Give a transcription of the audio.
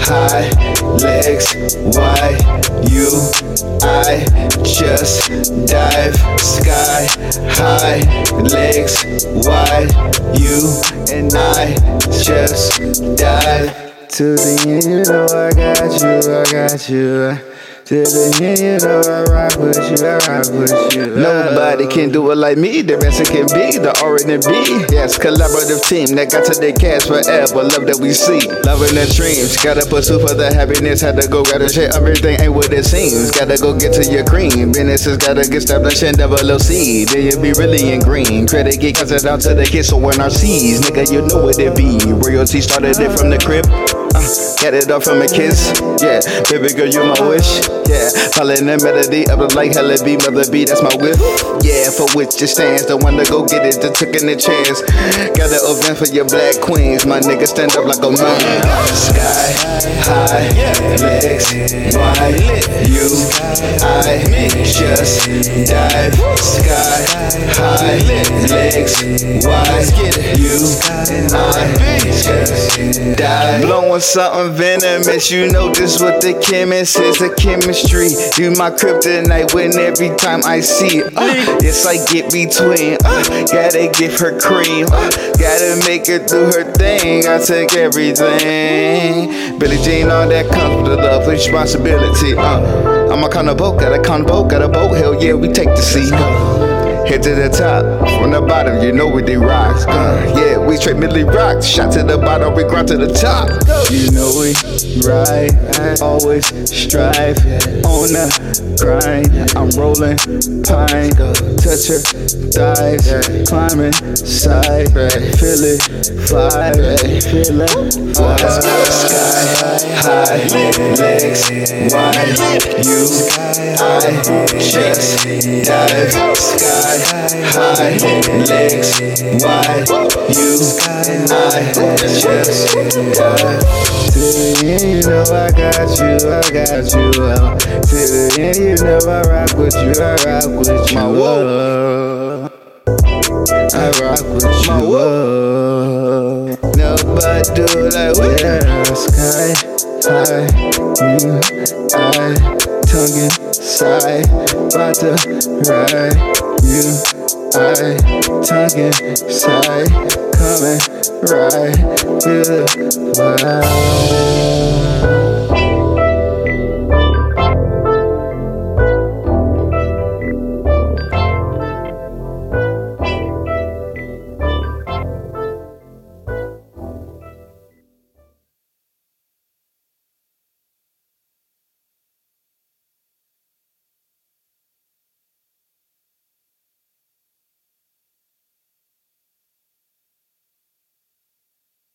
high, legs wide. You, I just dive sky high, legs wide. You and I just dive to the end. Know I got you, I got you. To the end, you know I with you, I with you. Nobody can do it like me, the best it can be, the R and B. Yes, collaborative team that got to the cash forever. Love that we see, loving the dreams. Gotta pursue for the happiness, had to go, gotta share everything ain't what it seems. Gotta go get to your cream. Businesses gotta get established and double LC. Then you be really in green. Credit get counted out to the kids, so when our C's, nigga, you know what it be. Royalty started it from the crib. Get it up from a kiss. Yeah, baby girl, you my wish. Yeah, following the melody of the like hella be mother B, that's my whip. Yeah, for which it stands. The one to go get it, the took in the chance. Got an event for your black queens. My nigga stand up like a man. Sky high, legs wide. You, I just dive. Sky high, legs wide. You, dive. Blowing something venomous. You know this what the chemist is. The chemistry. You my kryptonite when every time I see it. Uh, it's like get between. Uh, gotta give her cream. Uh, gotta make her do her thing. I take everything. Billie Jean, all that comes with love, responsibility. Uh, I'm a kind of boat, got a kind of boat, got a boat. Hell yeah, we take the sea. Head to the top, from the bottom, you know we they rocks. Uh, yeah, we straight middle rock. Shot to the bottom, we grind to the top. You know we ride, always strive on the grind. I'm rolling pine, touch her thighs, climbing side, feel it fly, feel it fly. Sky high, legs wide. You, I just dive. Sky high, legs wide. You, I just dive. To the end, you know I got you, I got you. Uh, to the end, you know I rock with you, I rock with you. Uh, I rock with you. Uh, nobody do like we yeah, sky high. You, I, tongue inside, about to ride. You, I, tongue inside, coming right to the vibe.